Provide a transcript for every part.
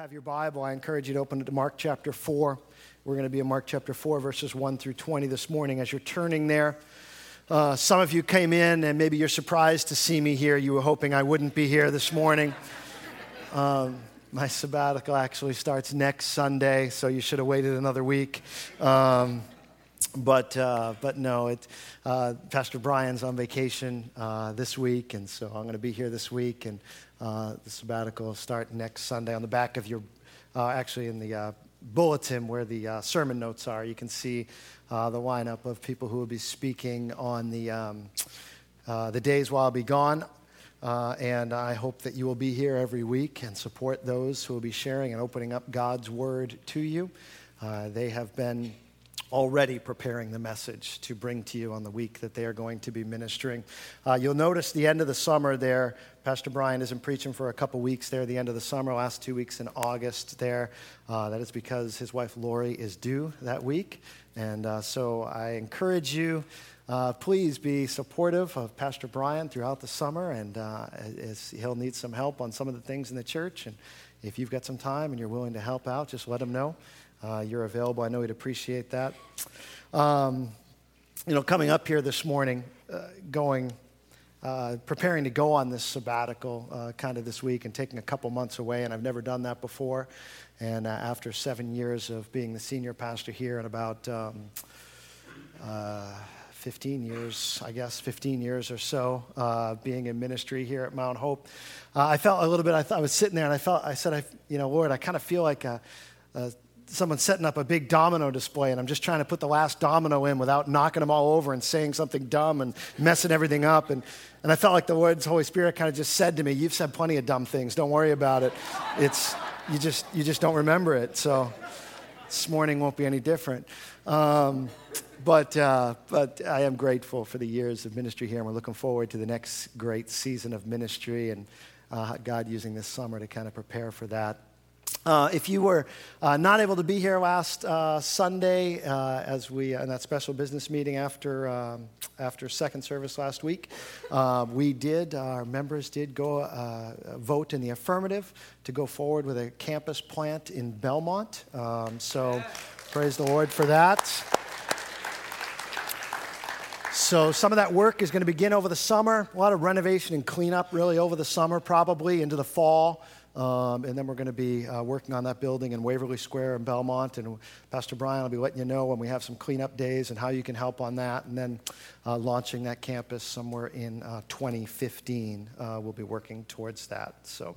have your Bible, I encourage you to open it to Mark chapter 4. We're going to be in Mark chapter 4, verses 1 through 20 this morning. As you're turning there, uh, some of you came in and maybe you're surprised to see me here. You were hoping I wouldn't be here this morning. Um, my sabbatical actually starts next Sunday, so you should have waited another week. Um, but uh, but no, it, uh, Pastor Brian's on vacation uh, this week, and so I'm going to be here this week, and uh, the sabbatical will start next Sunday. On the back of your, uh, actually in the uh, bulletin where the sermon notes are, you can see the lineup of people who will be speaking on the um, the days while I'll be gone. and I hope that you will be here every week and support those who will be sharing and opening up God's word to you. they have been already preparing the message to bring to you on the week that they are going to be ministering. Uh, you'll notice the end of the summer there. Pastor Brian isn't preaching for a couple weeks there, the end of the summer, last two weeks in August there. Uh, that is because his wife Lori is due that week. And uh, so I encourage you. Uh, please be supportive of Pastor Brian throughout the summer, and uh, he'll need some help on some of the things in the church. And if you've got some time and you're willing to help out, just let him know uh, you're available. I know he'd appreciate that. Um, you know, coming up here this morning, uh, going, uh, preparing to go on this sabbatical uh, kind of this week and taking a couple months away, and I've never done that before. And uh, after seven years of being the senior pastor here and about um, uh, 15 years, I guess, 15 years or so, uh, being in ministry here at Mount Hope. Uh, I felt a little bit, I, thought, I was sitting there and I felt, I said, I, you know, Lord, I kind of feel like a, a someone's setting up a big domino display and I'm just trying to put the last domino in without knocking them all over and saying something dumb and messing everything up. And, and I felt like the words Holy Spirit kind of just said to me, You've said plenty of dumb things. Don't worry about it. It's, you, just, you just don't remember it. So this morning won't be any different. Um, but, uh, but I am grateful for the years of ministry here, and we're looking forward to the next great season of ministry and uh, God using this summer to kind of prepare for that. Uh, if you were uh, not able to be here last uh, Sunday, uh, as we in that special business meeting after um, after second service last week, uh, we did our members did go uh, vote in the affirmative to go forward with a campus plant in Belmont. Um, so, praise the Lord for that. So, some of that work is going to begin over the summer. A lot of renovation and cleanup, really, over the summer, probably into the fall. Um, and then we're going to be uh, working on that building in Waverley Square in Belmont. And Pastor Brian will be letting you know when we have some cleanup days and how you can help on that. And then uh, launching that campus somewhere in uh, 2015. Uh, we'll be working towards that. So,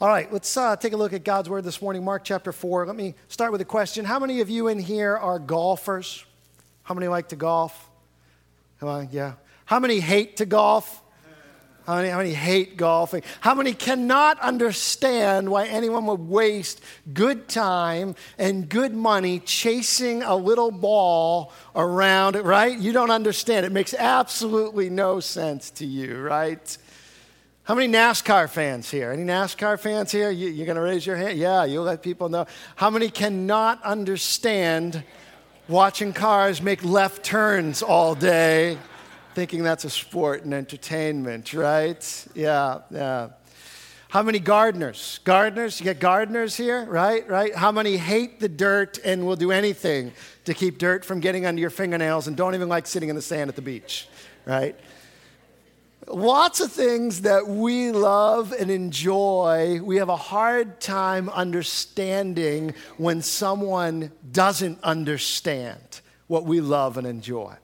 all right, let's uh, take a look at God's Word this morning, Mark chapter 4. Let me start with a question. How many of you in here are golfers? How many like to golf? Come on, yeah. How many hate to golf? How many, how many hate golfing? How many cannot understand why anyone would waste good time and good money chasing a little ball around, right? You don't understand. It makes absolutely no sense to you, right? How many NASCAR fans here? Any NASCAR fans here? You, are going to raise your hand? Yeah, you'll let people know. How many cannot understand watching cars make left turns all day? Thinking that's a sport and entertainment, right? Yeah, yeah. How many gardeners? Gardeners? You get gardeners here, right? Right? How many hate the dirt and will do anything to keep dirt from getting under your fingernails and don't even like sitting in the sand at the beach, right? Lots of things that we love and enjoy, we have a hard time understanding when someone doesn't understand what we love and enjoy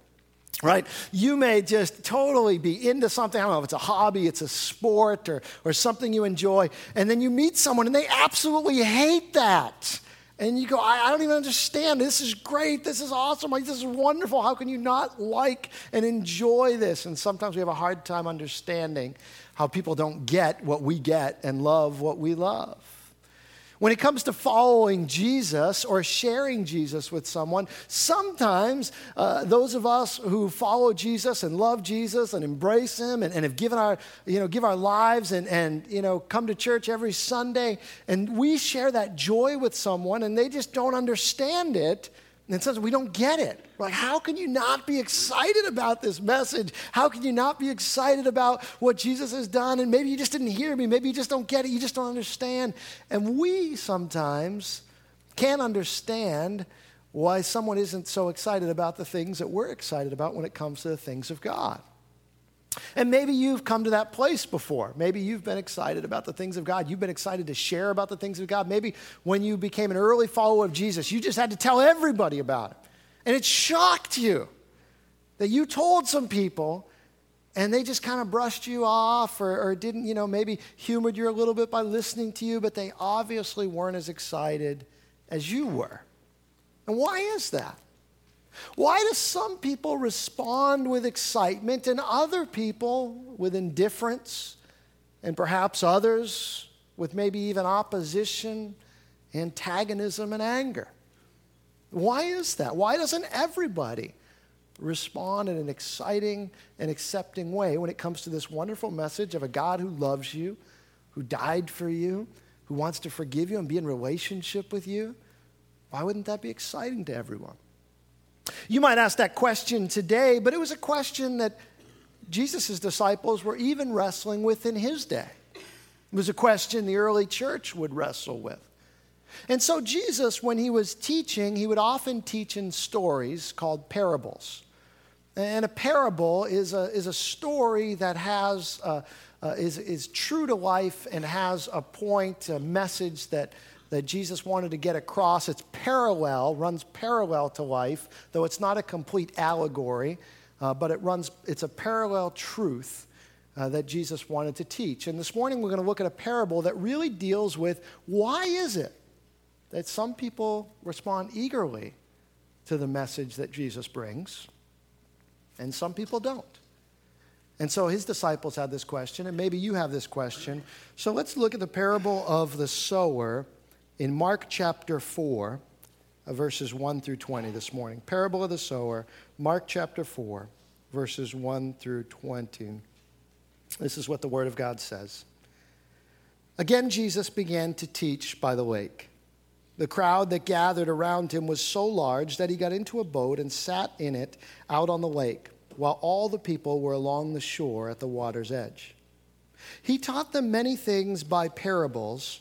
right? You may just totally be into something. I don't know if it's a hobby, it's a sport, or, or something you enjoy. And then you meet someone and they absolutely hate that. And you go, I, I don't even understand. This is great. This is awesome. Like, this is wonderful. How can you not like and enjoy this? And sometimes we have a hard time understanding how people don't get what we get and love what we love. When it comes to following Jesus or sharing Jesus with someone, sometimes uh, those of us who follow Jesus and love Jesus and embrace Him and, and, have given our, you know, give our lives and, and, you know, come to church every Sunday, and we share that joy with someone and they just don't understand it And sometimes we don't get it. We're like, how can you not be excited about this message? How can you not be excited about what Jesus has done? And maybe you just didn't hear me. Maybe you just don't get it. You just don't understand. And we sometimes can't understand why someone isn't so excited about the things that we're excited about when it comes to the things of God. And maybe you've come to that place before. Maybe you've been excited about the things of God. You've been excited to share about the things of God. Maybe when you became an early follower of Jesus, you just had to tell everybody about it. And it shocked you that you told some people and they just kind of brushed you off or, or, didn't, you know, maybe humored you a little bit by listening to you, but they obviously weren't as excited as you were. And why is that? Why do some people respond with excitement and other people with indifference, and perhaps others with maybe even opposition, antagonism, and anger? Why is that? Why doesn't everybody respond in an exciting and accepting way when it comes to this wonderful message of a God who loves you, who died for you, who wants to forgive you and be in relationship with you? Why wouldn't that be exciting to everyone? You might ask that question today, but it was a question that Jesus' disciples were even wrestling with in his day. It was a question the early church would wrestle with. And so, Jesus, when he was teaching, he would often teach in stories called parables. And a parable is a, is a story that has, uh, uh, is, is true to life and has a point, a message that, that Jesus wanted to get across. It's parallel, runs parallel to life, though it's not a complete allegory, uh, but it runs, it's a parallel truth uh, that Jesus wanted to teach. And this morning we're going to look at a parable that really deals with why is it that some people respond eagerly to the message that Jesus brings, and some people don't. And so his disciples had this question, and maybe you have this question. So let's look at the parable of the sower in Mark chapter 4, uh, verses 1 through 20 this morning. Parable of the sower, Mark chapter 4, verses 1 through 20. This is what the Word of God says. Again, Jesus began to teach by the lake. The crowd that gathered around him was so large that he got into a boat and sat in it out on the lake, while all the people were along the shore at the water's edge. He taught them many things by parables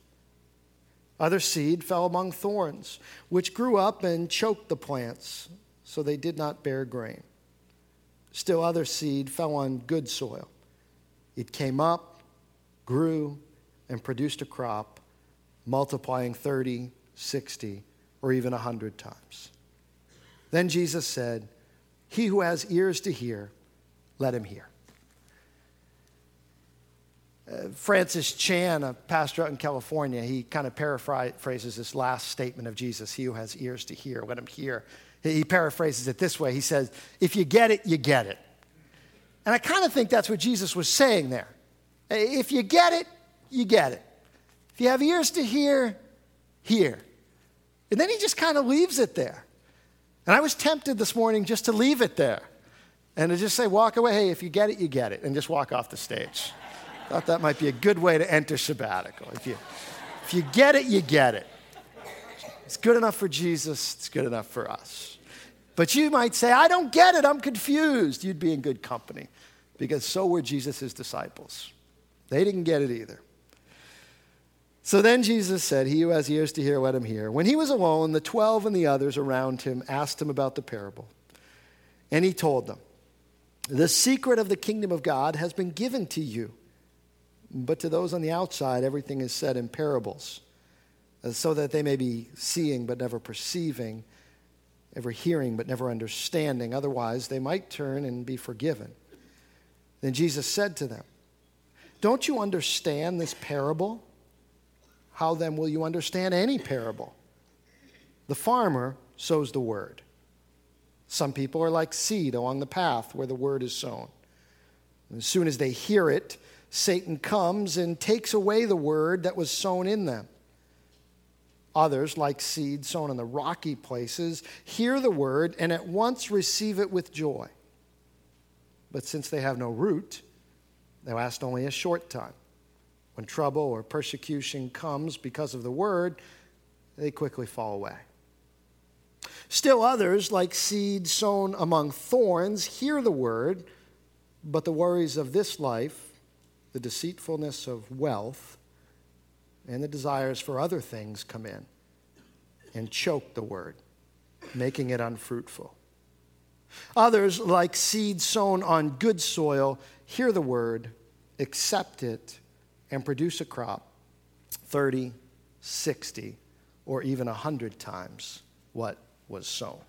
Other seed fell among thorns, which grew up and choked the plants, so they did not bear grain. Still, other seed fell on good soil. It came up, grew, and produced a crop, multiplying 30, 60, or even 100 times. Then Jesus said, He who has ears to hear, let him hear. Uh, Francis Chan, a pastor out in California, he kind of paraphrases this last statement of Jesus He who has ears to hear, let him hear. He paraphrases it this way He says, If you get it, you get it. And I kind of think that's what Jesus was saying there. If you get it, you get it. If you have ears to hear, hear. And then he just kind of leaves it there. And I was tempted this morning just to leave it there and to just say, walk away. Hey, if you get it, you get it. And just walk off the stage. I thought that might be a good way to enter sabbatical. If you, if you get it, you get it. It's good enough for Jesus, it's good enough for us. But you might say, I don't get it, I'm confused. You'd be in good company because so were Jesus' disciples. They didn't get it either. So then Jesus said, He who has ears to hear, let him hear. When he was alone, the twelve and the others around him asked him about the parable. And he told them, The secret of the kingdom of God has been given to you but to those on the outside, everything is said in parables, uh, so that they may be seeing but never perceiving, ever hearing but never understanding. Otherwise, they might turn and be forgiven. Then Jesus said to them, Don't you understand this parable? How then will you understand any parable? The farmer sows the word. Some people are like seed along the path where the word is sown. And as soon as they hear it, Satan comes and takes away the word that was sown in them. Others, like seed sown in the rocky places, hear the word and at once receive it with joy. But since they have no root, they last only a short time. When trouble or persecution comes because of the word, they quickly fall away. Still others, like seed sown among thorns, hear the word, but the worries of this life, the deceitfulness of wealth, and the desires for other things come in and choke the word, making it unfruitful. Others, like seed sown on good soil, hear the word, accept it, and produce a crop 30, 60, or even 100 times what was sown.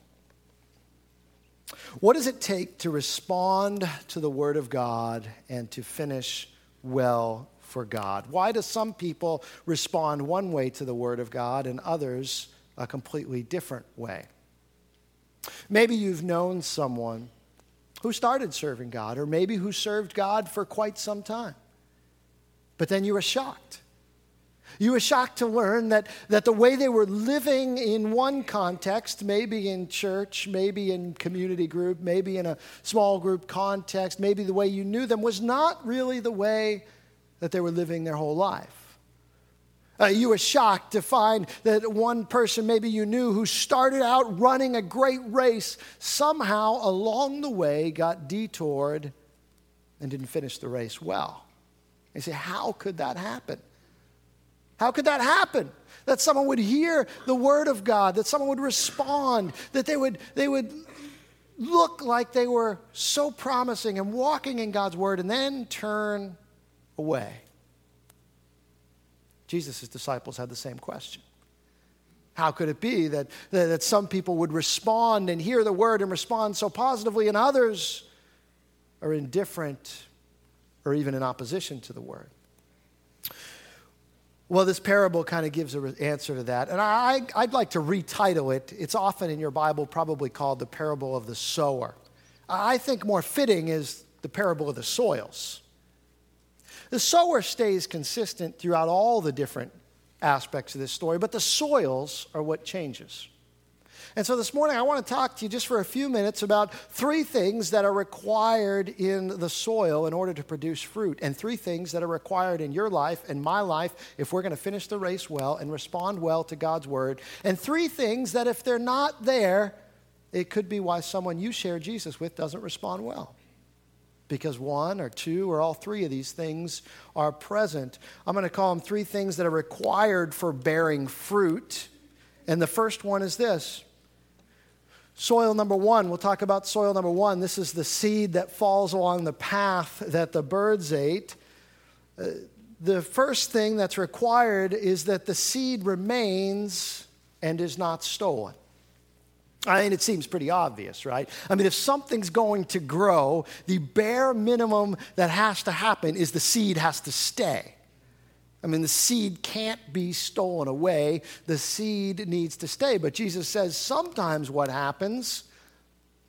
What does it take to respond to the Word of God and to finish well for God? Why do some people respond one way to the Word of God and others a completely different way? Maybe you've known someone who started serving God, or maybe who served God for quite some time. But then you were shocked. You were shocked to learn that, that the way they were living in one context, maybe in church, maybe in community group, maybe in a small group context, maybe the way you knew them, was not really the way that they were living their whole life. Uh, you were shocked to find that one person maybe you knew who started out running a great race somehow along the way got detoured and didn't finish the race well. You say, how could that happen? How could that happen? That someone would hear the word of God, that someone would respond, that they would, they would look like they were so promising and walking in God's word and then turn away. Jesus' disciples had the same question. How could it be that, that, that, some people would respond and hear the word and respond so positively, and others are indifferent or even in opposition to the word? Well, this parable kind of gives an answer to that. And I, I'd like to retitle it. It's often in your Bible probably called the parable of the sower. I think more fitting is the parable of the soils. The sower stays consistent throughout all the different aspects of this story, but the soils are what changes. And so this morning, I want to talk to you just for a few minutes about three things that are required in the soil in order to produce fruit, and three things that are required in your life and my life if we're going to finish the race well and respond well to God's word, and three things that if they're not there, it could be why someone you share Jesus with doesn't respond well because one or two or all three of these things are present. I'm going to call them three things that are required for bearing fruit. And the first one is this soil number one. We'll talk about soil number one. This is the seed that falls along the path that the birds ate. Uh, the first thing that's required is that the seed remains and is not stolen. I mean, it seems pretty obvious, right? I mean, if something's going to grow, the bare minimum that has to happen is the seed has to stay. I mean, the seed can't be stolen away, the seed needs to stay. But Jesus says sometimes what happens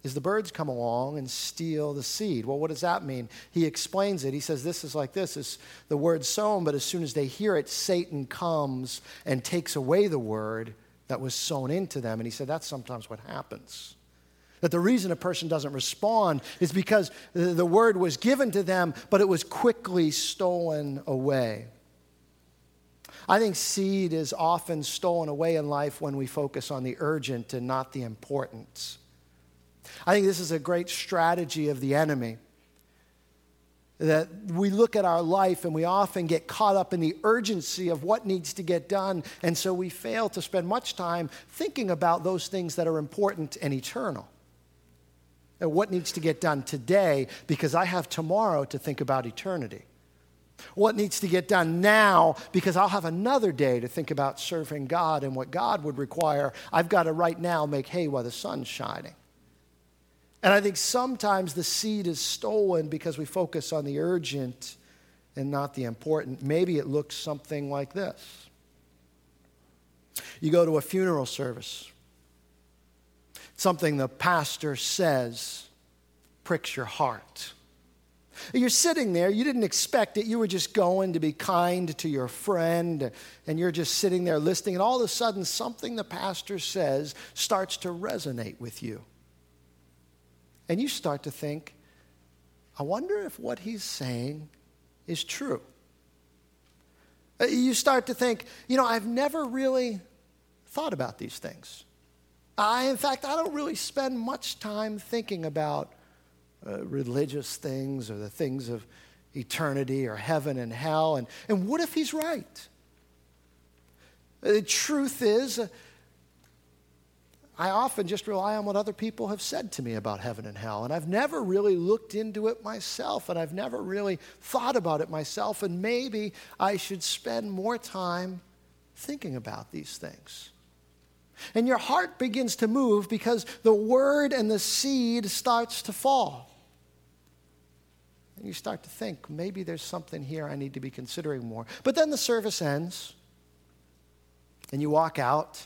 is the birds come along and steal the seed. Well, what does that mean? He explains it. He says this is like this is the word sown, but as soon as they hear it, Satan comes and takes away the word that was sown into them. And he said that's sometimes what happens. That the reason a person doesn't respond is because the word was given to them, but it was quickly stolen away. I think seed is often stolen away in life when we focus on the urgent and not the important. I think this is a great strategy of the enemy that we look at our life and we often get caught up in the urgency of what needs to get done. And so we fail to spend much time thinking about those things that are important and eternal. And what needs to get done today because I have tomorrow to think about eternity. What needs to get done now because I'll have another day to think about serving God and what God would require. I've got to right now make hay while the sun's shining. And I think sometimes the seed is stolen because we focus on the urgent and not the important. Maybe it looks something like this you go to a funeral service. Something the pastor says pricks your heart. You're sitting there, you didn't expect it, you were just going to be kind to your friend, and you're just sitting there listening, and all of a sudden, something the pastor says starts to resonate with you. And you start to think, I wonder if what he's saying is true. Uh, you start to think, you know, I've never really thought about these things. I, in fact, I don't really spend much time thinking about uh, religious things or the things of eternity or heaven and hell. And, and what if he's right? The truth is, uh, I often just rely on what other people have said to me about heaven and hell. And I've never really looked into it myself, and I've never really thought about it myself. And maybe I should spend more time thinking about these things. And your heart begins to move because the word and the seed starts to fall. And you start to think, maybe there's something here I need to be considering more. But then the service ends, and you walk out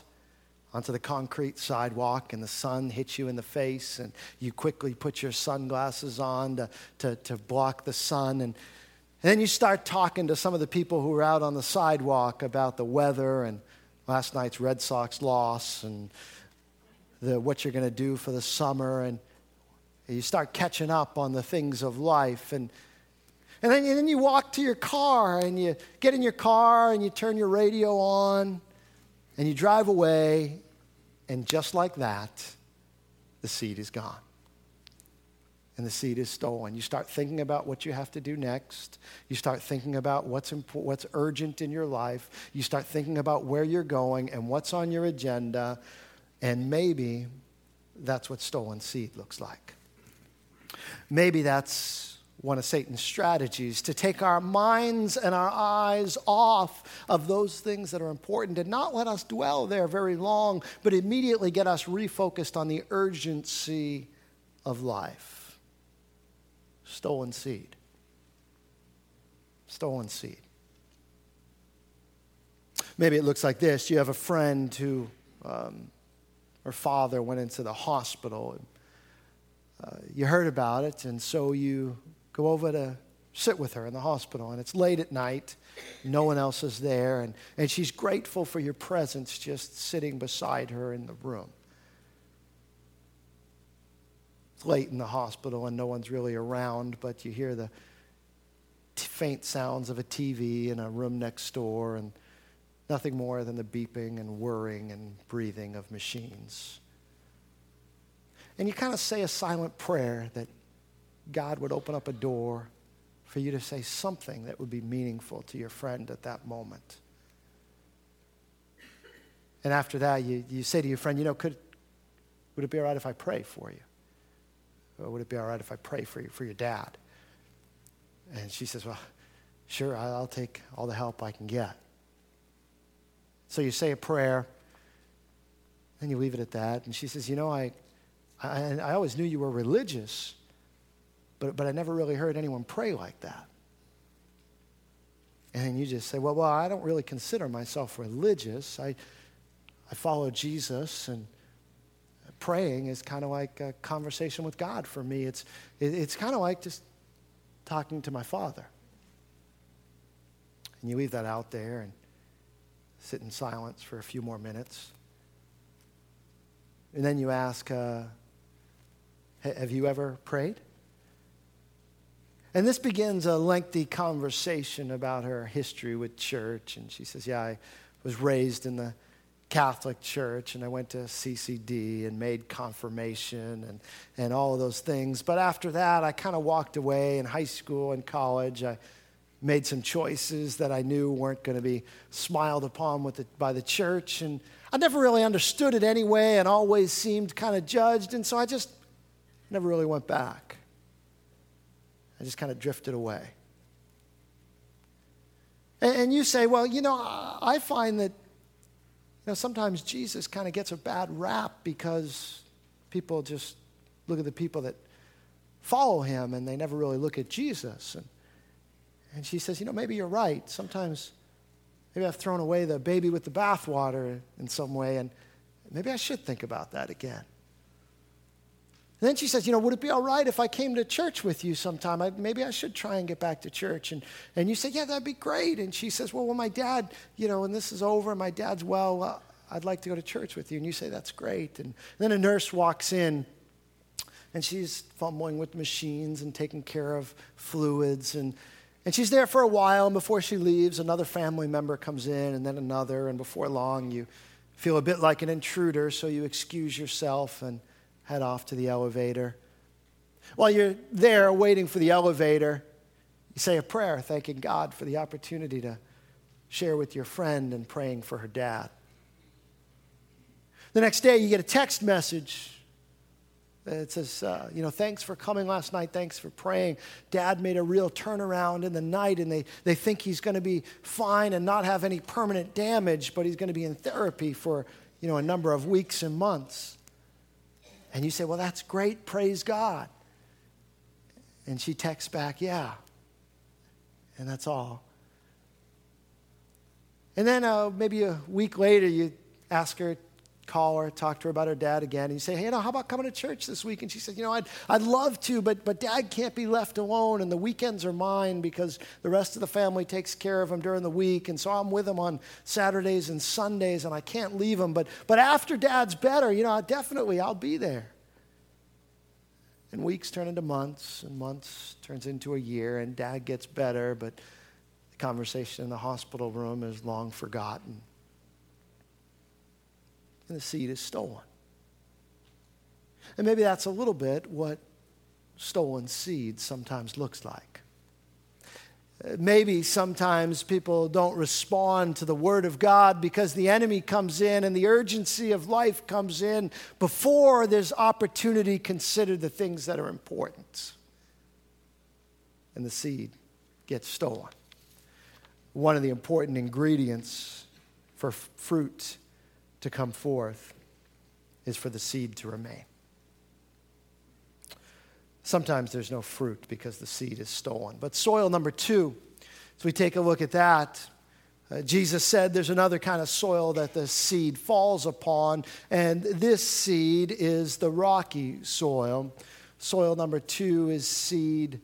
onto the concrete sidewalk and the sun hits you in the face and you quickly put your sunglasses on to, to, to block the sun and, and then you start talking to some of the people who are out on the sidewalk about the weather and last night's red sox loss and the, what you're going to do for the summer and you start catching up on the things of life and and then, and then you walk to your car and you get in your car and you turn your radio on and you drive away, and just like that, the seed is gone. And the seed is stolen. You start thinking about what you have to do next. You start thinking about what's, imp- what's urgent in your life. You start thinking about where you're going and what's on your agenda. And maybe that's what stolen seed looks like. Maybe that's one of Satan's strategies to take our minds and our eyes off of those things that are important and not let us dwell there very long, but immediately get us refocused on the urgency of life. Stolen seed. Stolen seed. Maybe it looks like this you have a friend who, um, her father went into the hospital. And, uh, you heard about it, and so you go over to sit with her in the hospital. And it's late at night, no one else is there, and, and she's grateful for your presence just sitting beside her in the room. It's late in the hospital, and no one's really around, but you hear the t- faint sounds of a TV in a room next door, and nothing more than the beeping and whirring and breathing of machines. And you kind of say a silent prayer that God would open up a door for you to say something that would be meaningful to your friend at that moment. And after that, you, you say to your friend, you know, could, would it be all right if I pray for you? Or would it be all right if I pray for you, for your dad? And she says, well, sure, I'll take all the help I can get. So you say a prayer, and you leave it at that. And she says, you know, I, I, I always knew you were religious, but, but I never really heard anyone pray like that. And you just say, well, well, I don't really consider myself religious. I, I follow Jesus, and praying is kind of like a conversation with God for me. It's, it, it's kind of like just talking to my Father. And you leave that out there and sit in silence for a few more minutes. And then you ask, uh, Have you ever prayed? And this begins a lengthy conversation about her history with church. And she says, Yeah, I was raised in the Catholic Church and I went to CCD and made confirmation and, and all of those things. But after that, I kind of walked away in high school and college. I made some choices that I knew weren't going to be smiled upon with the, by the church. And I never really understood it anyway and always seemed kind of judged. And so I just never really went back. I just kind of drifted away. And, and you say, well, you know, I find that you know, sometimes Jesus kind of gets a bad rap because people just look at the people that follow him and they never really look at Jesus. And, and she says, you know, maybe you're right. Sometimes maybe I've thrown away the baby with the bathwater in some way, and maybe I should think about that again. And then she says, You know, would it be all right if I came to church with you sometime? I, maybe I should try and get back to church. And, and you say, Yeah, that'd be great. And she says, Well, when my dad, you know, when this is over and my dad's well, well, I'd like to go to church with you. And you say, That's great. And then a nurse walks in and she's fumbling with machines and taking care of fluids. And, and she's there for a while. And before she leaves, another family member comes in and then another. And before long, you feel a bit like an intruder, so you excuse yourself and head off to the elevator. While you're there waiting for the elevator, you say a prayer thanking God for the opportunity to share with your friend and praying for her dad. The next day, you get a text message. It says, uh, you know, thanks for coming last night. Thanks for praying. Dad made a real turnaround in the night, and they, they think he's going to be fine and not have any permanent damage, but he's going to be in therapy for, you know, a number of weeks and months. And you say, Well, that's great. Praise God. And she texts back, Yeah. And that's all. And then uh, maybe a week later, you ask her, call her, talk to her about her dad again. And you say, hey, you know, how about coming to church this week? And she says, you know, I'd, I'd love to, but, but dad can't be left alone, and the weekends are mine because the rest of the family takes care of him during the week. And so I'm with him on Saturdays and Sundays, and I can't leave him. But, but after dad's better, you know, definitely I'll be there. And weeks turn into months, and months turns into a year, and dad gets better, but the conversation in the hospital room is long forgotten and the seed is stolen. And maybe that's a little bit what stolen seed sometimes looks like. Uh, maybe sometimes people don't respond to the Word of God because the enemy comes in and the urgency of life comes in before there's opportunity to consider the things that are important. And the seed gets stolen. One of the important ingredients for fruit to come forth is for the seed to remain. Sometimes there's no fruit because the seed is stolen. But soil number two, as we take a look at that, uh, Jesus said there's another kind of soil that the seed falls upon, and this seed is the rocky soil. Soil number two is seed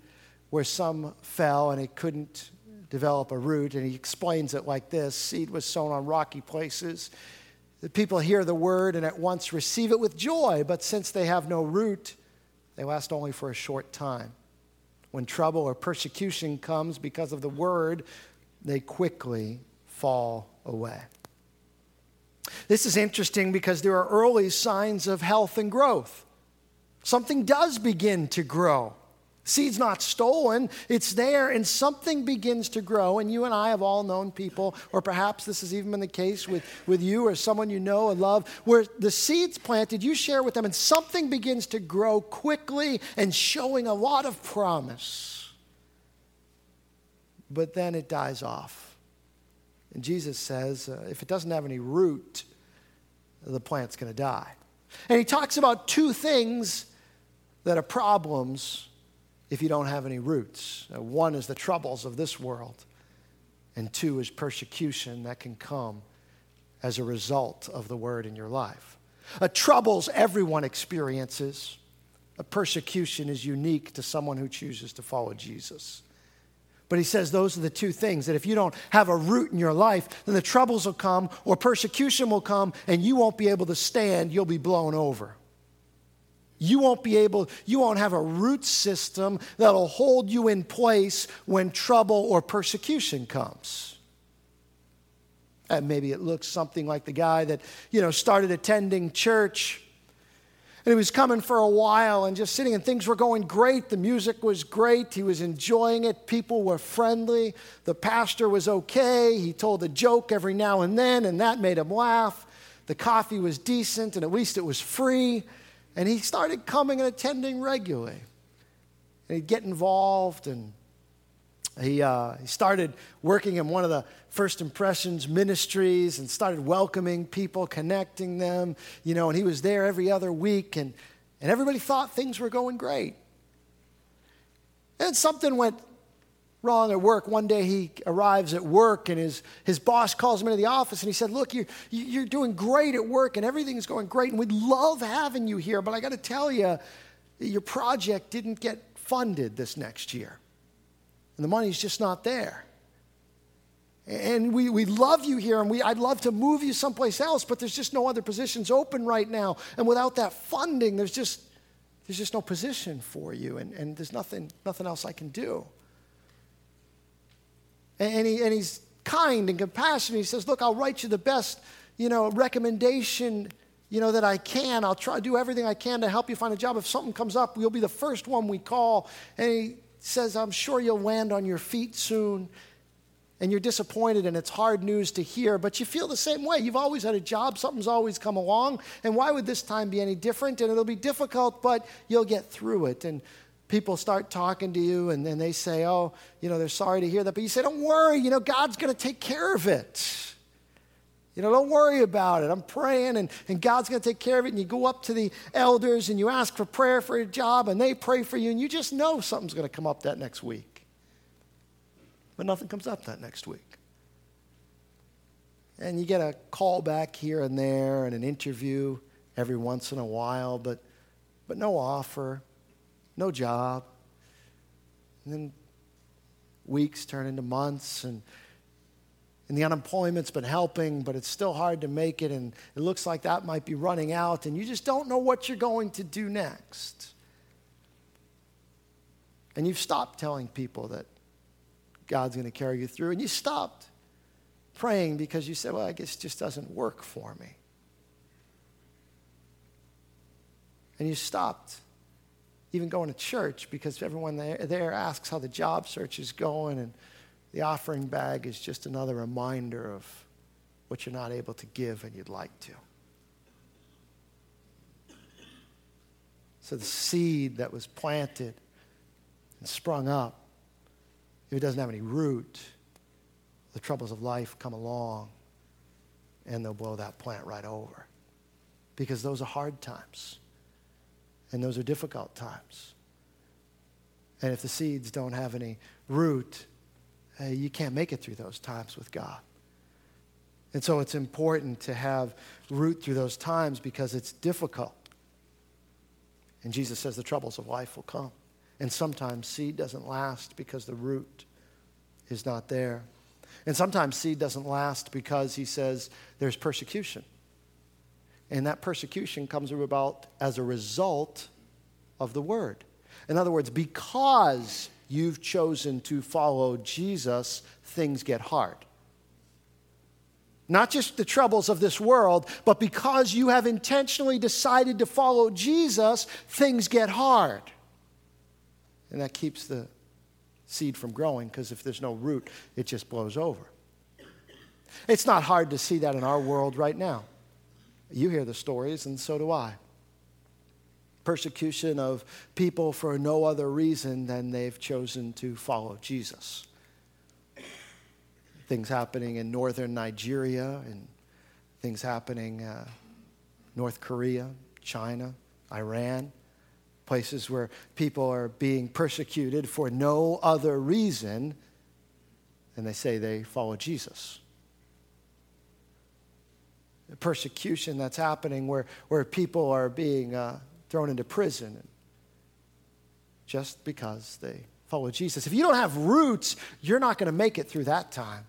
where some fell and it couldn't develop a root, and he explains it like this seed was sown on rocky places the people hear the word and at once receive it with joy, but since they have no root, they last only for a short time. When trouble or persecution comes because of the word, they quickly fall away. This is interesting because there are early signs of health and growth. Something does begin to grow. Seed's not stolen, it's there, and something begins to grow. And you and I have all known people, or perhaps this has even been the case with, with you or someone you know and love, where the seed's planted, you share with them, and something begins to grow quickly and showing a lot of promise. But then it dies off. And Jesus says uh, if it doesn't have any root, the plant's going to die. And he talks about two things that are problems if you don't have any roots. Uh, one is the troubles of this world, and two is persecution that can come as a result of the word in your life. A troubles everyone experiences. A persecution is unique to someone who chooses to follow Jesus. But he says those are the two things that if you don't have a root in your life, then the troubles will come or persecution will come and you won't be able to stand. You'll be blown over. You won't be able, you won't have a root system that'll hold you in place when trouble or persecution comes. And maybe it looks something like the guy that, you know, started attending church and he was coming for a while and just sitting and things were going great. The music was great. He was enjoying it. People were friendly. The pastor was okay. He told a joke every now and then and that made him laugh. The coffee was decent and at least it was free. And he started coming and attending regularly. And he'd get involved and he, uh, he started working in one of the First Impressions ministries and started welcoming people, connecting them, you know, and he was there every other week and, and everybody thought things were going great. And something went wrong at work. One day he arrives at work and his, his boss calls him into the office and he said, Look, you're, you're doing great at work and everything's going great and we'd love having you here, but I got to tell you, your project didn't get funded this next year, and the money's just not there. And we, we love you here, and we, I'd love to move you someplace else, but there's just no other positions open right now. And without that funding, there's just, there's just no position for you, and, and there's nothing, nothing else I can do. And, he, and he's kind and compassionate. He says, Look, I'll write you the best you know, recommendation you know, that I can. I'll try to do everything I can to help you find a job. If something comes up, you'll be the first one we call. And he says, I'm sure you'll land on your feet soon. And you're disappointed, and it's hard news to hear, but you feel the same way. You've always had a job, something's always come along. And why would this time be any different? And it'll be difficult, but you'll get through it. And people start talking to you, and then they say, Oh, you know, they're sorry to hear that. But you say, Don't worry, you know, God's going to take care of it. You know, don't worry about it. I'm praying and, and God's going to take care of it. And you go up to the elders and you ask for prayer for a job and they pray for you and you just know something's going to come up that next week. But nothing comes up that next week. And you get a call back here and there and an interview every once in a while, but, but no offer, no job. And then weeks turn into months and and the unemployment's been helping, but it's still hard to make it, and it looks like that might be running out, and you just don't know what you're going to do next. And you've stopped telling people that God's going to carry you through, and you stopped praying because you said, Well, I guess it just doesn't work for me. And you stopped even going to church because everyone there, there asks how the job search is going and the offering bag is just another reminder of what you're not able to give and you'd like to. So the seed that was planted and sprung up, if it doesn't have any root, the troubles of life come along and they'll blow that plant right over. Because those are hard times and those are difficult times. And if the seeds don't have any root, uh, you can't make it through those times with God. And so it's important to have root through those times because it's difficult. And Jesus says the troubles of life will come. And sometimes seed doesn't last because the root is not there. And sometimes seed doesn't last because he says there's persecution. And that persecution comes about as a result of the word. In other words, because you've chosen to follow Jesus, things get hard. Not just the troubles of this world, but because you have intentionally decided to follow Jesus, things get hard. And that keeps the seed from growing because if there's no root, it just blows over. It's not hard to see that in our world right now. You hear the stories, and so do I persecution of people for no other reason than they've chosen to follow Jesus. Things happening in northern Nigeria and things happening uh, North Korea, China, Iran, places where people are being persecuted for no other reason than they say they follow Jesus. Persecution that's happening where, where people are being uh, thrown into prison just because they follow Jesus. If you don't have roots, you're not going to make it through that time.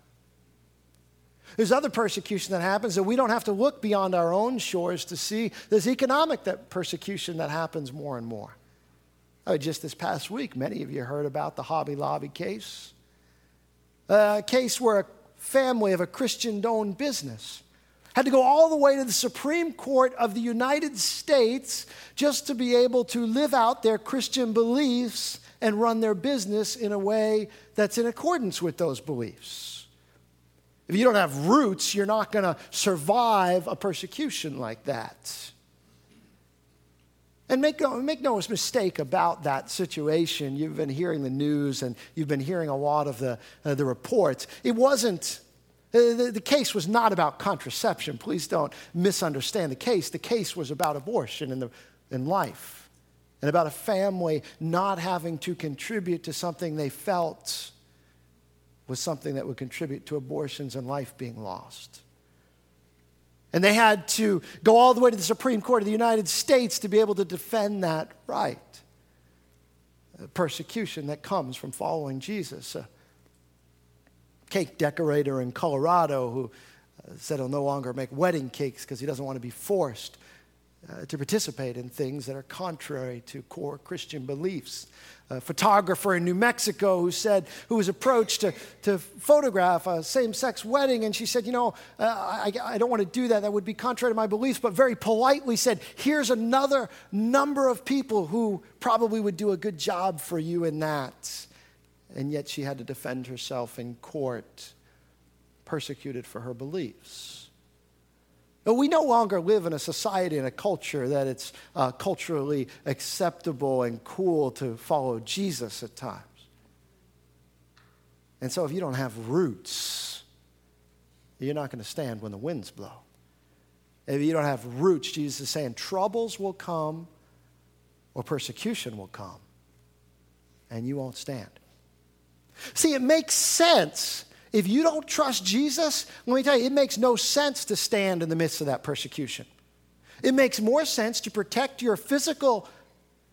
There's other persecution that happens that we don't have to look beyond our own shores to see. There's economic that persecution that happens more and more. Oh, just this past week, many of you heard about the Hobby Lobby case. A case where a family of a Christian owned business had to go all the way to the Supreme Court of the United States just to be able to live out their Christian beliefs and run their business in a way that's in accordance with those beliefs. If you don't have roots, you're not going to survive a persecution like that. And make no, make no mistake about that situation. You've been hearing the news and you've been hearing a lot of the, uh, the reports. It wasn't the, the, case was not about contraception. Please don't misunderstand the case. The case was about abortion in, the, in life and about a family not having to contribute to something they felt was something that would contribute to abortions and life being lost. And they had to go all the way to the Supreme Court of the United States to be able to defend that right. Persecution that comes from following Jesus. Cake decorator in Colorado who uh, said he'll no longer make wedding cakes because he doesn't want to be forced uh, to participate in things that are contrary to core Christian beliefs. A photographer in New Mexico who said, who was approached to, to photograph a same sex wedding, and she said, You know, uh, I, I don't want to do that. That would be contrary to my beliefs, but very politely said, Here's another number of people who probably would do a good job for you in that. And yet she had to defend herself in court, persecuted for her beliefs. But we no longer live in a society and a culture that it's uh, culturally acceptable and cool to follow Jesus at times. And so if you don't have roots, you're not going to stand when the winds blow. If you don't have roots, Jesus is saying troubles will come or persecution will come, and you won't stand. See, it makes sense if you don't trust Jesus, let me tell you, it makes no sense to stand in the midst of that persecution. It makes more sense to protect your physical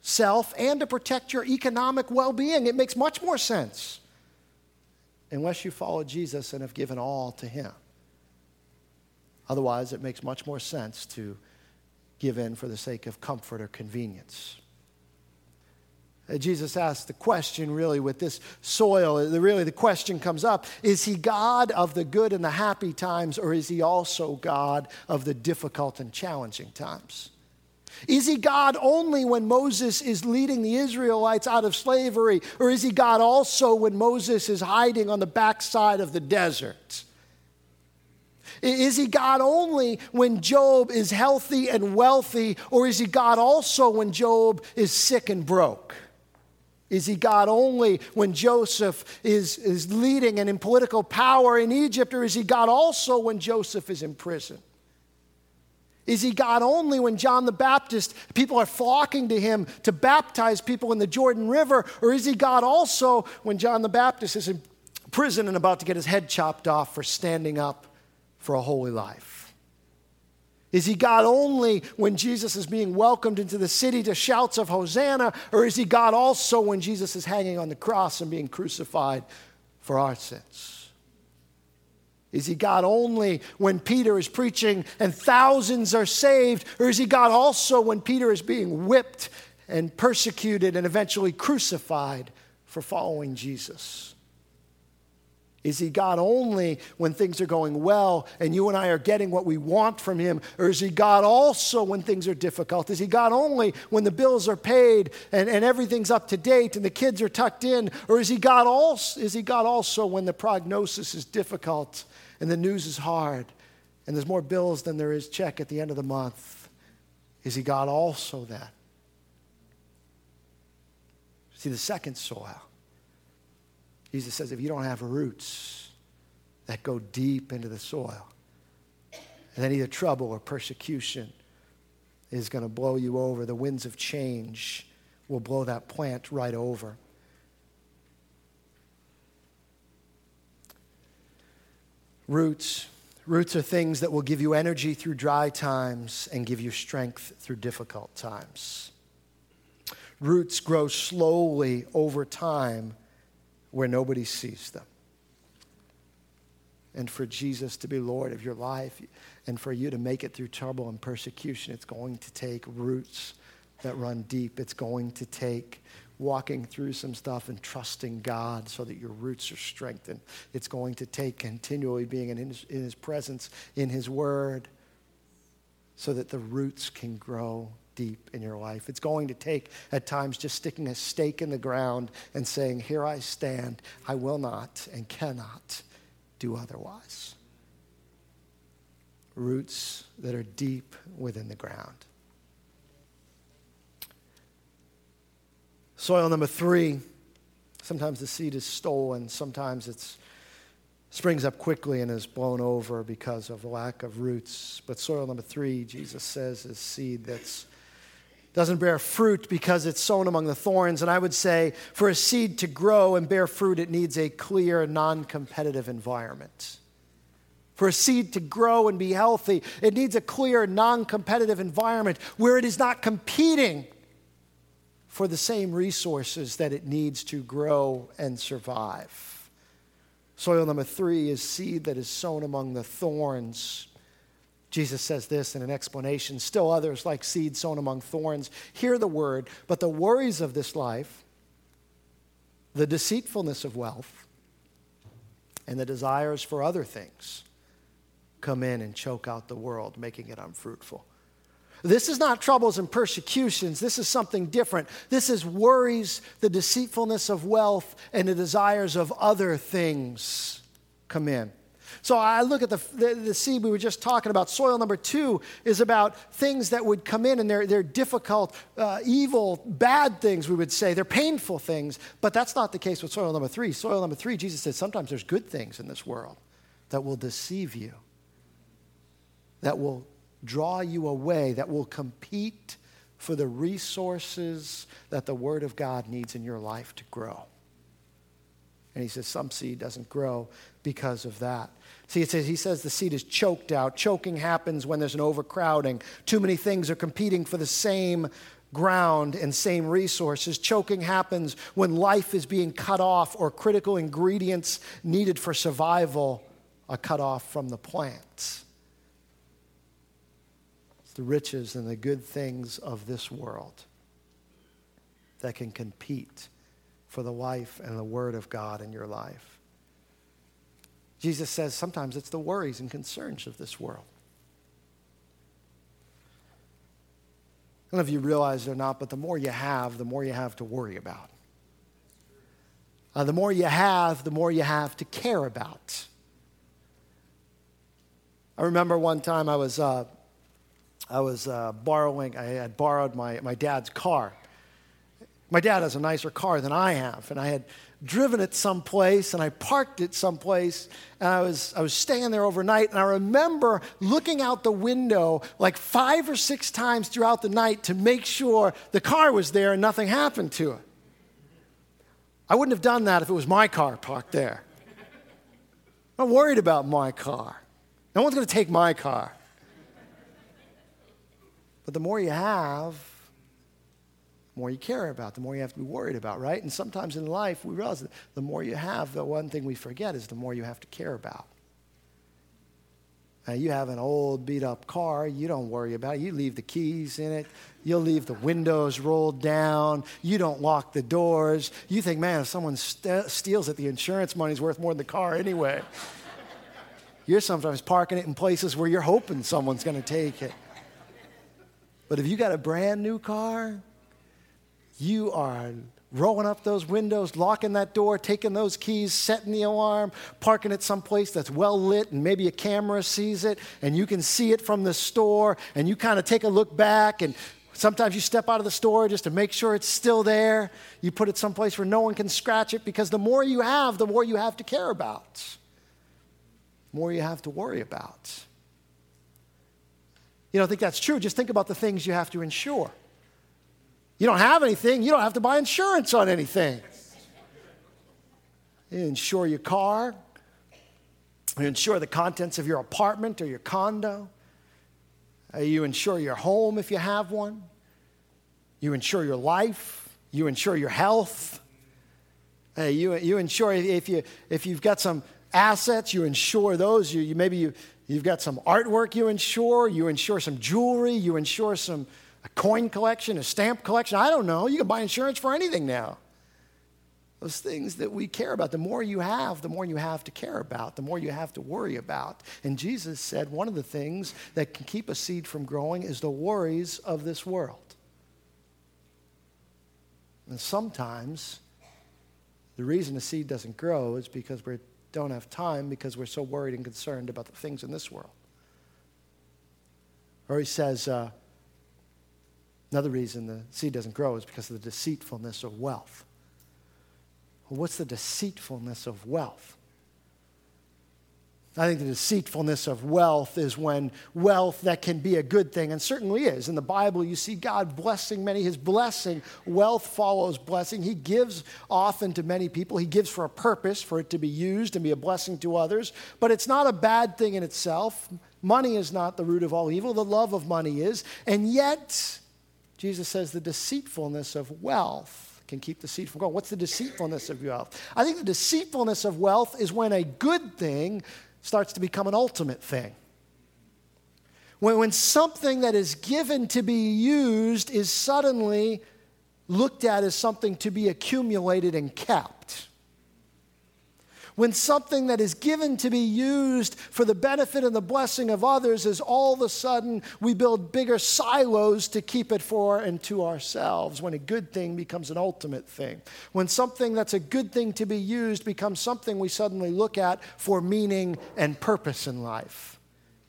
self and to protect your economic well being. It makes much more sense unless you follow Jesus and have given all to Him. Otherwise, it makes much more sense to give in for the sake of comfort or convenience. Uh, Jesus asked the question really with this soil. Really, the question comes up is he God of the good and the happy times, or is he also God of the difficult and challenging times? Is he God only when Moses is leading the Israelites out of slavery, or is he God also when Moses is hiding on the backside of the desert? Is he God only when Job is healthy and wealthy, or is he God also when Job is sick and broke? Is he God only when Joseph is, is leading and in political power in Egypt, or is he God also when Joseph is in prison? Is he God only when John the Baptist, people are flocking to him to baptize people in the Jordan River? Or is he God also when John the Baptist is in prison and about to get his head chopped off for standing up for a holy life? Is he God only when Jesus is being welcomed into the city to shouts of Hosanna? Or is he God also when Jesus is hanging on the cross and being crucified for our sins? Is he God only when Peter is preaching and thousands are saved? Or is he God also when Peter is being whipped and persecuted and eventually crucified for following Jesus? Is he God only when things are going well and you and I are getting what we want from him? Or is he God also when things are difficult? Is he God only when the bills are paid and, and everything's up to date and the kids are tucked in? Or is he, God also, is he God also when the prognosis is difficult and the news is hard and there's more bills than there is check at the end of the month? Is he God also then? See, the second soil Jesus says if you don't have roots that go deep into the soil, then either trouble or persecution is going to blow you over. The winds of change will blow that plant right over. Roots. Roots are things that will give you energy through dry times and give you strength through difficult times. Roots grow slowly over time where nobody sees them. And for Jesus to be Lord of your life and for you to make it through trouble and persecution, it's going to take roots that run deep. It's going to take walking through some stuff and trusting God so that your roots are strengthened. It's going to take continually being in his, in his presence, in His Word, so that the roots can grow deep in your life. It's going to take, at times, just sticking a stake in the ground and saying, Here I stand. I will not and cannot do otherwise. Roots that are deep within the ground. Soil number three sometimes the seed is stolen, sometimes it's springs up quickly and is blown over because of lack of roots. But soil number three, Jesus says, is seed that's doesn't bear fruit because it's sown among the thorns. And I would say for a seed to grow and bear fruit, it needs a clear, non competitive environment. For a seed to grow and be healthy, it needs a clear, non competitive environment where it is not competing for the same resources that it needs to grow and survive. Soil number three is seed that is sown among the thorns. Jesus says this in an explanation. Still others, like seed sown among thorns, hear the word, but the worries of this life, the deceitfulness of wealth, and the desires for other things come in and choke out the world, making it unfruitful. This is not troubles and persecutions. This is something different. This is worries, the deceitfulness of wealth, and the desires of other things come in. So I look at the, the, the, seed we were just talking about. Soil number two is about things that would come in and they're, they're difficult, uh, evil, bad things, we would say. They're painful things. But that's not the case with soil number three. Soil number three, Jesus said sometimes there's good things in this world that will deceive you, that will draw you away, that will compete for the resources that the Word of God needs in your life to grow. And he says some seed doesn't grow because of that. See, it says, he says the seed is choked out. Choking happens when there's an overcrowding. Too many things are competing for the same ground and same resources. Choking happens when life is being cut off or critical ingredients needed for survival are cut off from the plants. It's the riches and the good things of this world that can compete for the life and the Word of God in your life. Jesus says sometimes it's the worries and concerns of this world. I don't know if you realize it or not, but the more you have, the more you have to worry about. Uh, the more you have, the more you have to care about. I remember one time I was, uh, I was uh, borrowing, I had borrowed my, my dad's car. My dad has a nicer car than I have, and I had driven it someplace and I parked it someplace and I was, I was staying there overnight. And I remember looking out the window like five or six times throughout the night to make sure the car was there and nothing happened to it. I wouldn't have done that if it was my car parked there. I'm not worried about my car. No one's going to take my car. But the more you have, more you care about, the more you have to be worried about, right? And sometimes in life, we realize that the more you have, the one thing we forget is the more you have to care about. Now, you have an old, beat up car, you don't worry about it. You leave the keys in it, you'll leave the windows rolled down, you don't lock the doors. You think, man, if someone st- steals it, the insurance money's worth more than the car anyway. you're sometimes parking it in places where you're hoping someone's going to take it. But if you got a brand new car, you are rolling up those windows, locking that door, taking those keys, setting the alarm, parking it someplace that's well lit, and maybe a camera sees it, and you can see it from the store, and you kind of take a look back, and sometimes you step out of the store just to make sure it's still there. You put it someplace where no one can scratch it, because the more you have, the more you have to care about, the more you have to worry about. You don't think that's true? Just think about the things you have to insure. You don't have anything, you don't have to buy insurance on anything. You insure your car, you insure the contents of your apartment or your condo, uh, you insure your home if you have one, you insure your life, you insure your health. Uh, you, you insure if, you, if you've got some assets, you insure those. You, you, maybe you, you've got some artwork you insure, you insure some jewelry, you insure some a coin collection, a stamp collection. I don't know. You can buy insurance for anything now. Those things that we care about. The more you have, the more you have to care about, the more you have to worry about. And Jesus said one of the things that can keep a seed from growing is the worries of this world. And sometimes the reason a seed doesn't grow is because we don't have time because we're so worried and concerned about the things in this world. Or he says, uh, Another reason the seed doesn't grow is because of the deceitfulness of wealth. Well, what's the deceitfulness of wealth? I think the deceitfulness of wealth is when wealth that can be a good thing, and certainly is. In the Bible, you see God blessing many. His blessing, wealth follows blessing. He gives often to many people. He gives for a purpose, for it to be used and be a blessing to others. But it's not a bad thing in itself. Money is not the root of all evil, the love of money is. And yet, Jesus says the deceitfulness of wealth can keep the seed from growing. What's the deceitfulness of wealth? I think the deceitfulness of wealth is when a good thing starts to become an ultimate thing. When, when something that is given to be used is suddenly looked at as something to be accumulated and kept when something that is given to be used for the benefit and the blessing of others is all of a sudden we build bigger silos to keep it for and to ourselves, when a good thing becomes an ultimate thing, when something that's a good thing to be used becomes something we suddenly look at for meaning and purpose in life.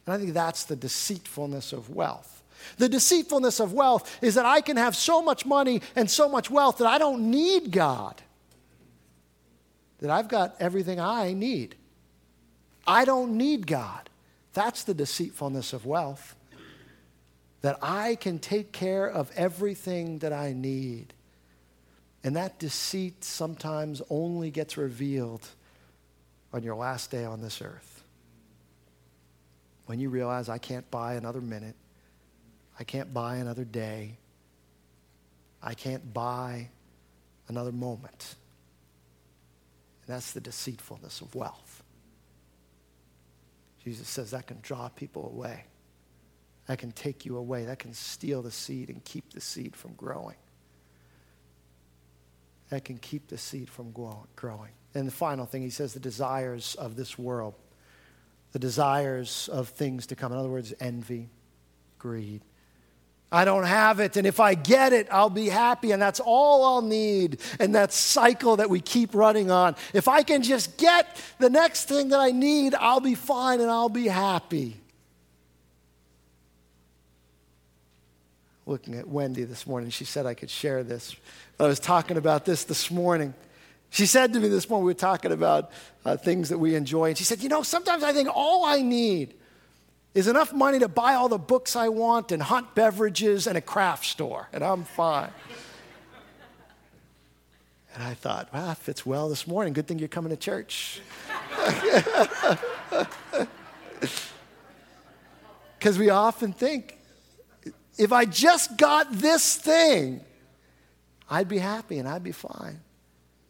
And I think that's the deceitfulness of wealth. The deceitfulness of wealth is that I can have so much money and so much wealth that I don't need God that I've got everything I need. I don't need God. That's the deceitfulness of wealth. That I can take care of everything that I need. And that deceit sometimes only gets revealed on your last day on this earth. When you realize I can't buy another minute, I can't buy another day, I can't buy another moment. And that's the deceitfulness of wealth. Jesus says that can draw people away. That can take you away. That can steal the seed and keep the seed from growing. That can keep the seed from growing. And the final thing, he says the desires of this world, the desires of things to come. In other words, envy, greed, I don't have it. And if I get it, I'll be happy. And that's all I'll need. And that cycle that we keep running on. If I can just get the next thing that I need, I'll be fine and I'll be happy. Looking at Wendy this morning, she said I could share this. I was talking about this this morning. She said to me this morning, we were talking about uh, things that we enjoy. And she said, You know, sometimes I think all I need is enough money to buy all the books I want and hot beverages and a craft store, and I'm fine. and I thought, wow, that fits well this morning. Good thing you're coming to church. Because we often think, if I just got this thing, I'd be happy and I'd be fine.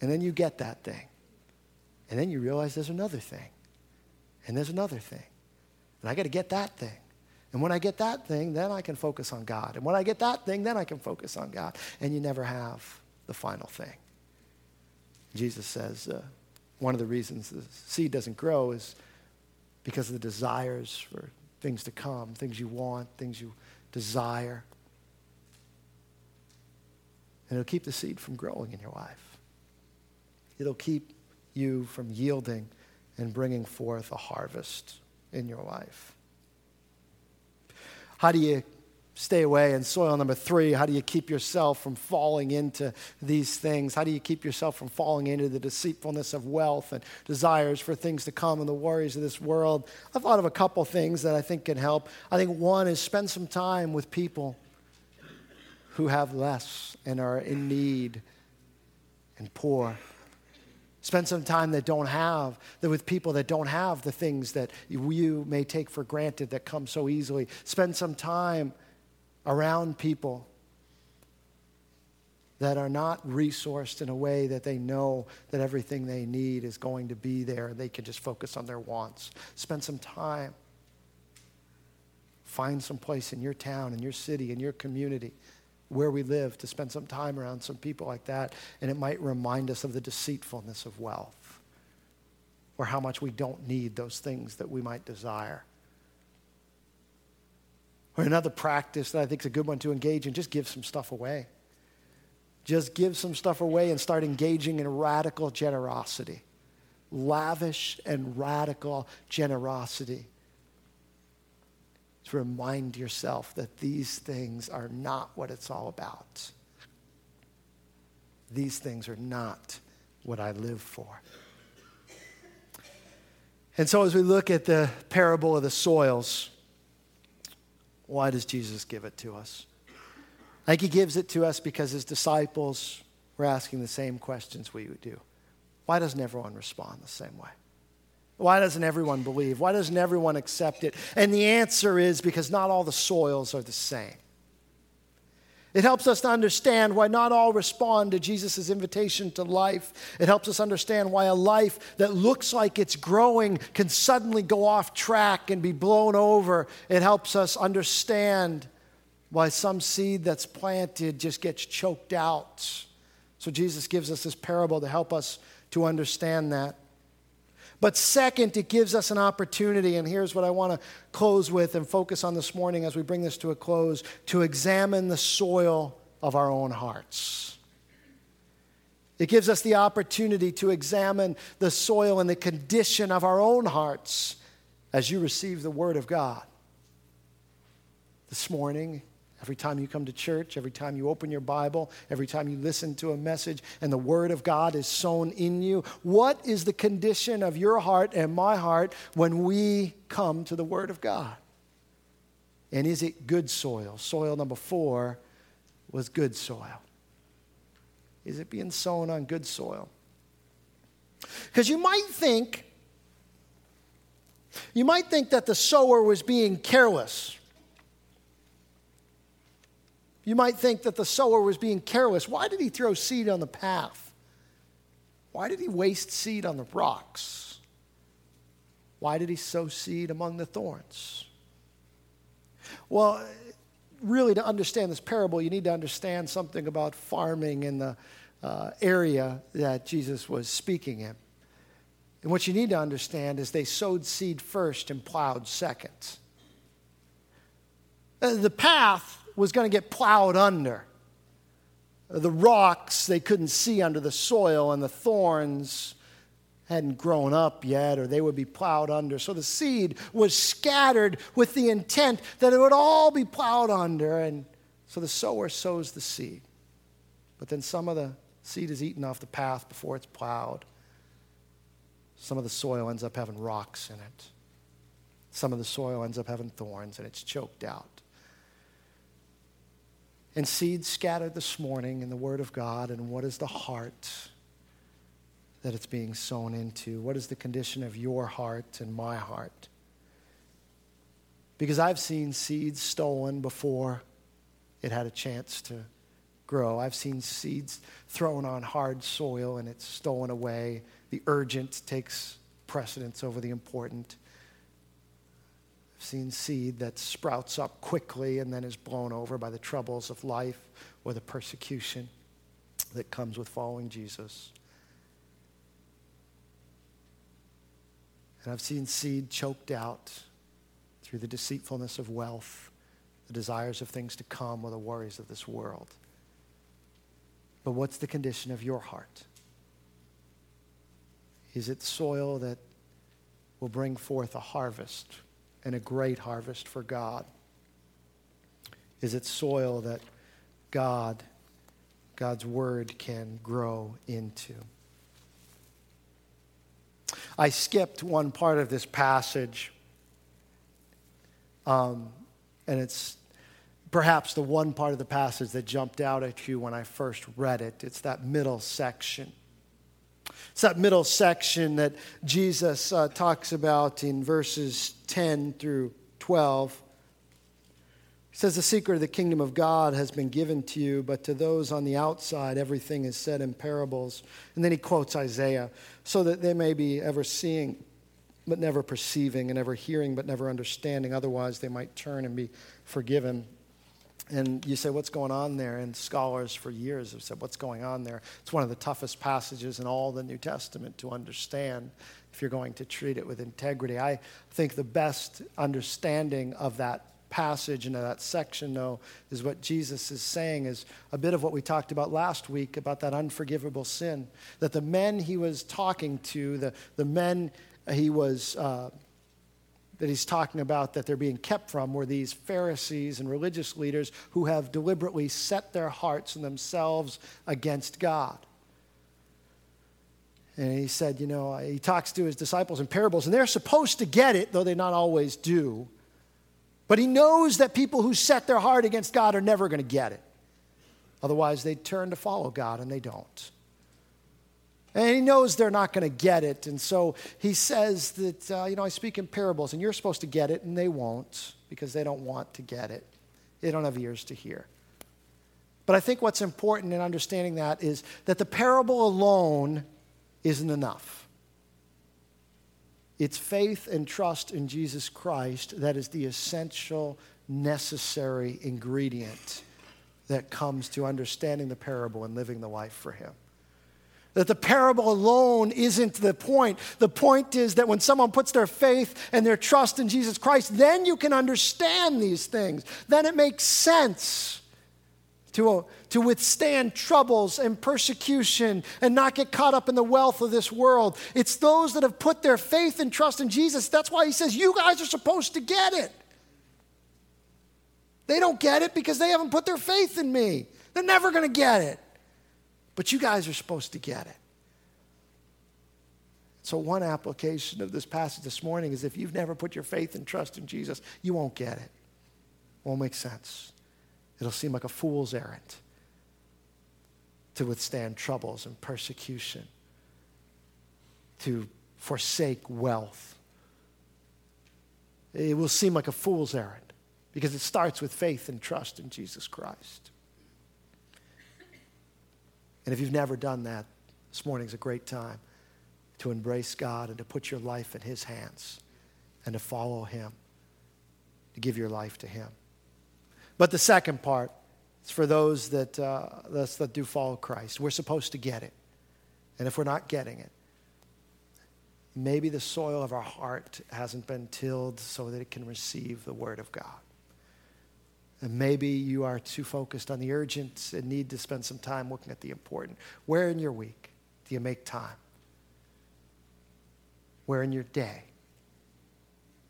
And then you get that thing. And then you realize there's another thing. And there's another thing. And I got to get that thing. And when I get that thing, then I can focus on God. And when I get that thing, then I can focus on God. And you never have the final thing. Jesus says uh, one of the reasons the seed doesn't grow is because of the desires for things to come, things you want, things you desire. And it'll keep the seed from growing in your life. It'll keep you from yielding and bringing forth a harvest in your life. How do you stay away? And soil number three, how do you keep yourself from falling into these things? How do you keep yourself from falling into the deceitfulness of wealth and desires for things to come and the worries of this world? I've thought of a couple things that I think can help. I think one is spend some time with people who have less and are in need and poor. Spend some time that don't have, that with people that don't have the things that you may take for granted that come so easily. Spend some time around people that are not resourced in a way that they know that everything they need is going to be there and they can just focus on their wants. Spend some time. Find some place in your town, in your city, in your community where we live to spend some time around some people like that, and it might remind us of the deceitfulness of wealth or how much we don't need those things that we might desire. Or another practice that I think is a good one to engage in just give some stuff away. Just give some stuff away and start engaging in radical generosity. Lavish and radical generosity to remind yourself that these things are not what it's all about. These things are not what I live for. And so, as we look at the parable of the soils, why does Jesus give it to us? I think he gives it to us because his disciples were asking the same questions we would do. Why doesn't everyone respond the same way? Why doesn't everyone believe? Why doesn't everyone accept it? And the answer is because not all the soils are the same. It helps us to understand why not all respond to Jesus' invitation to life. It helps us understand why a life that looks like it's growing can suddenly go off track and be blown over. It helps us understand why some seed that's planted just gets choked out. So Jesus gives us this parable to help us to understand that. But second, it gives us an opportunity, and here's what I want to close with and focus on this morning as we bring this to a close to examine the soil of our own hearts. It gives us the opportunity to examine the soil and the condition of our own hearts as you receive the Word of God. This morning, Every time you come to church, every time you open your Bible, every time you listen to a message and the Word of God is sown in you, what is the condition of your heart and my heart when we come to the Word of God? And is it good soil? Soil number four was good soil. Is it being sown on good soil? Because you might think, you might think that the sower was being careless you might think that the sower was being careless. Why did he throw seed on the path? Why did he waste seed on the rocks? Why did he sow seed among the thorns? Well, really, to understand this parable, you need to understand something about farming in the uh, area that Jesus was speaking in. And what you need to understand is they sowed seed first and plowed second. Uh, the path was going to get plowed under. The rocks they couldn't see under the soil, and the thorns hadn't grown up yet, or they would be plowed under. So the seed was scattered with the intent that it would all be plowed under. And so the sower sows the seed. But then some of the seed is eaten off the path before it's plowed. Some of the soil ends up having rocks in it. Some of the soil ends up having thorns and it's choked out and seeds scattered this morning in the Word of God, and what is the heart that it's being sown into? What is the condition of your heart and my heart? Because I've seen seeds stolen before it had a chance to grow. I've seen seeds thrown on hard soil and it's stolen away. The urgent takes precedence over the important seen seed that sprouts up quickly and then is blown over by the troubles of life or the persecution that comes with following Jesus. And I've seen seed choked out through the deceitfulness of wealth, the desires of things to come, or the worries of this world. But what's the condition of your heart? Is it soil that will bring forth a harvest and a great harvest for God? Is it soil that God, God's word can grow into? I skipped one part of this passage, um, and it's perhaps the one part of the passage that jumped out at you when I first read it. It's that middle section. It's that middle section that Jesus uh, talks about in verses 10 through 12. He says, The secret of the kingdom of God has been given to you, but to those on the outside, everything is said in parables. And then he quotes Isaiah, so that they may be ever seeing, but never perceiving, and ever hearing, but never understanding. Otherwise, they might turn and be forgiven. And you say, what's going on there? And scholars for years have said, what's going on there? It's one of the toughest passages in all the New Testament to understand if you're going to treat it with integrity. I think the best understanding of that passage and of that section, though, is what Jesus is saying is a bit of what we talked about last week about that unforgivable sin. That the men he was talking to, the, the men he was. Uh, that he's talking about that they're being kept from were these Pharisees and religious leaders who have deliberately set their hearts and themselves against God. And he said, you know, he talks to his disciples in parables, and they're supposed to get it, though they not always do. But he knows that people who set their heart against God are never going to get it. Otherwise, they'd turn to follow God, and they don't. And he knows they're not going to get it. And so he says that, uh, you know, I speak in parables, and you're supposed to get it, and they won't because they don't want to get it. They don't have ears to hear. But I think what's important in understanding that is that the parable alone isn't enough. It's faith and trust in Jesus Christ that is the essential, necessary ingredient that comes to understanding the parable and living the life for Him. That the parable alone isn't the point. The point is that when someone puts their faith and their trust in Jesus Christ, then you can understand these things. Then it makes sense to, uh, to withstand troubles and persecution and not get caught up in the wealth of this world. It's those that have put their faith and trust in Jesus. That's why he says, You guys are supposed to get it. They don't get it because they haven't put their faith in me. They're never going to get it. But you guys are supposed to get it. So, one application of this passage this morning is if you've never put your faith and trust in Jesus, you won't get it. Won't make sense. It'll seem like a fool's errand to withstand troubles and persecution, to forsake wealth. It will seem like a fool's errand because it starts with faith and trust in Jesus Christ. And if you've never done that, this morning's a great time to embrace God and to put your life in His hands and to follow Him, to give your life to Him. But the second part is for those that, uh, that do follow Christ. We're supposed to get it. And if we're not getting it, maybe the soil of our heart hasn't been tilled so that it can receive the Word of God. And maybe you are too focused on the urgent and need to spend some time looking at the important. Where in your week do you make time? Where in your day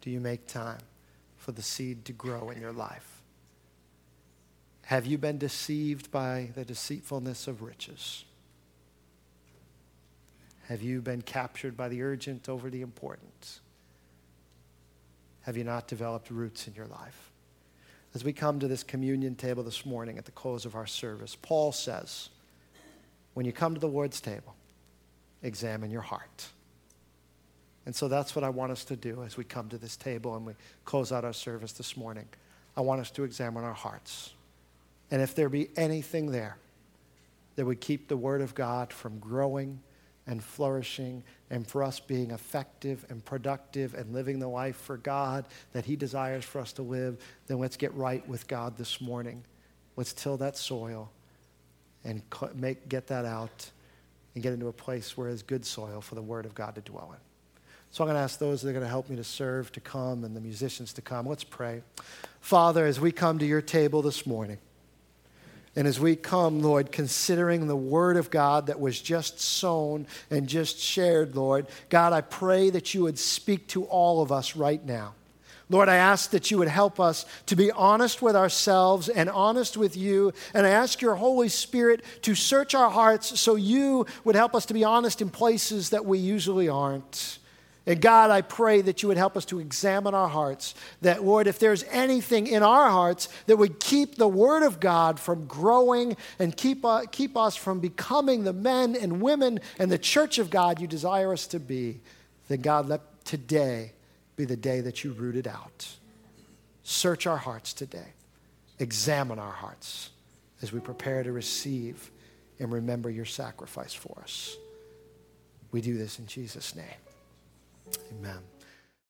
do you make time for the seed to grow in your life? Have you been deceived by the deceitfulness of riches? Have you been captured by the urgent over the important? Have you not developed roots in your life? As we come to this communion table this morning at the close of our service, Paul says, when you come to the Lord's table, examine your heart. And so that's what I want us to do as we come to this table and we close out our service this morning. I want us to examine our hearts. And if there be anything there that would keep the Word of God from growing, and flourishing and for us being effective and productive and living the life for God that He desires for us to live, then let's get right with God this morning. Let's till that soil and make, get that out and get into a place where it's good soil for the Word of God to dwell in. So I'm going to ask those that are going to help me to serve to come and the musicians to come. Let's pray. Father, as we come to your table this morning, and as we come, Lord, considering the word of God that was just sown and just shared, Lord, God, I pray that you would speak to all of us right now. Lord, I ask that you would help us to be honest with ourselves and honest with you. And I ask your Holy Spirit to search our hearts so you would help us to be honest in places that we usually aren't. And God, I pray that you would help us to examine our hearts. That, Lord, if there's anything in our hearts that would keep the Word of God from growing and keep, uh, keep us from becoming the men and women and the church of God you desire us to be, then, God, let today be the day that you root it out. Search our hearts today, examine our hearts as we prepare to receive and remember your sacrifice for us. We do this in Jesus' name. Amen.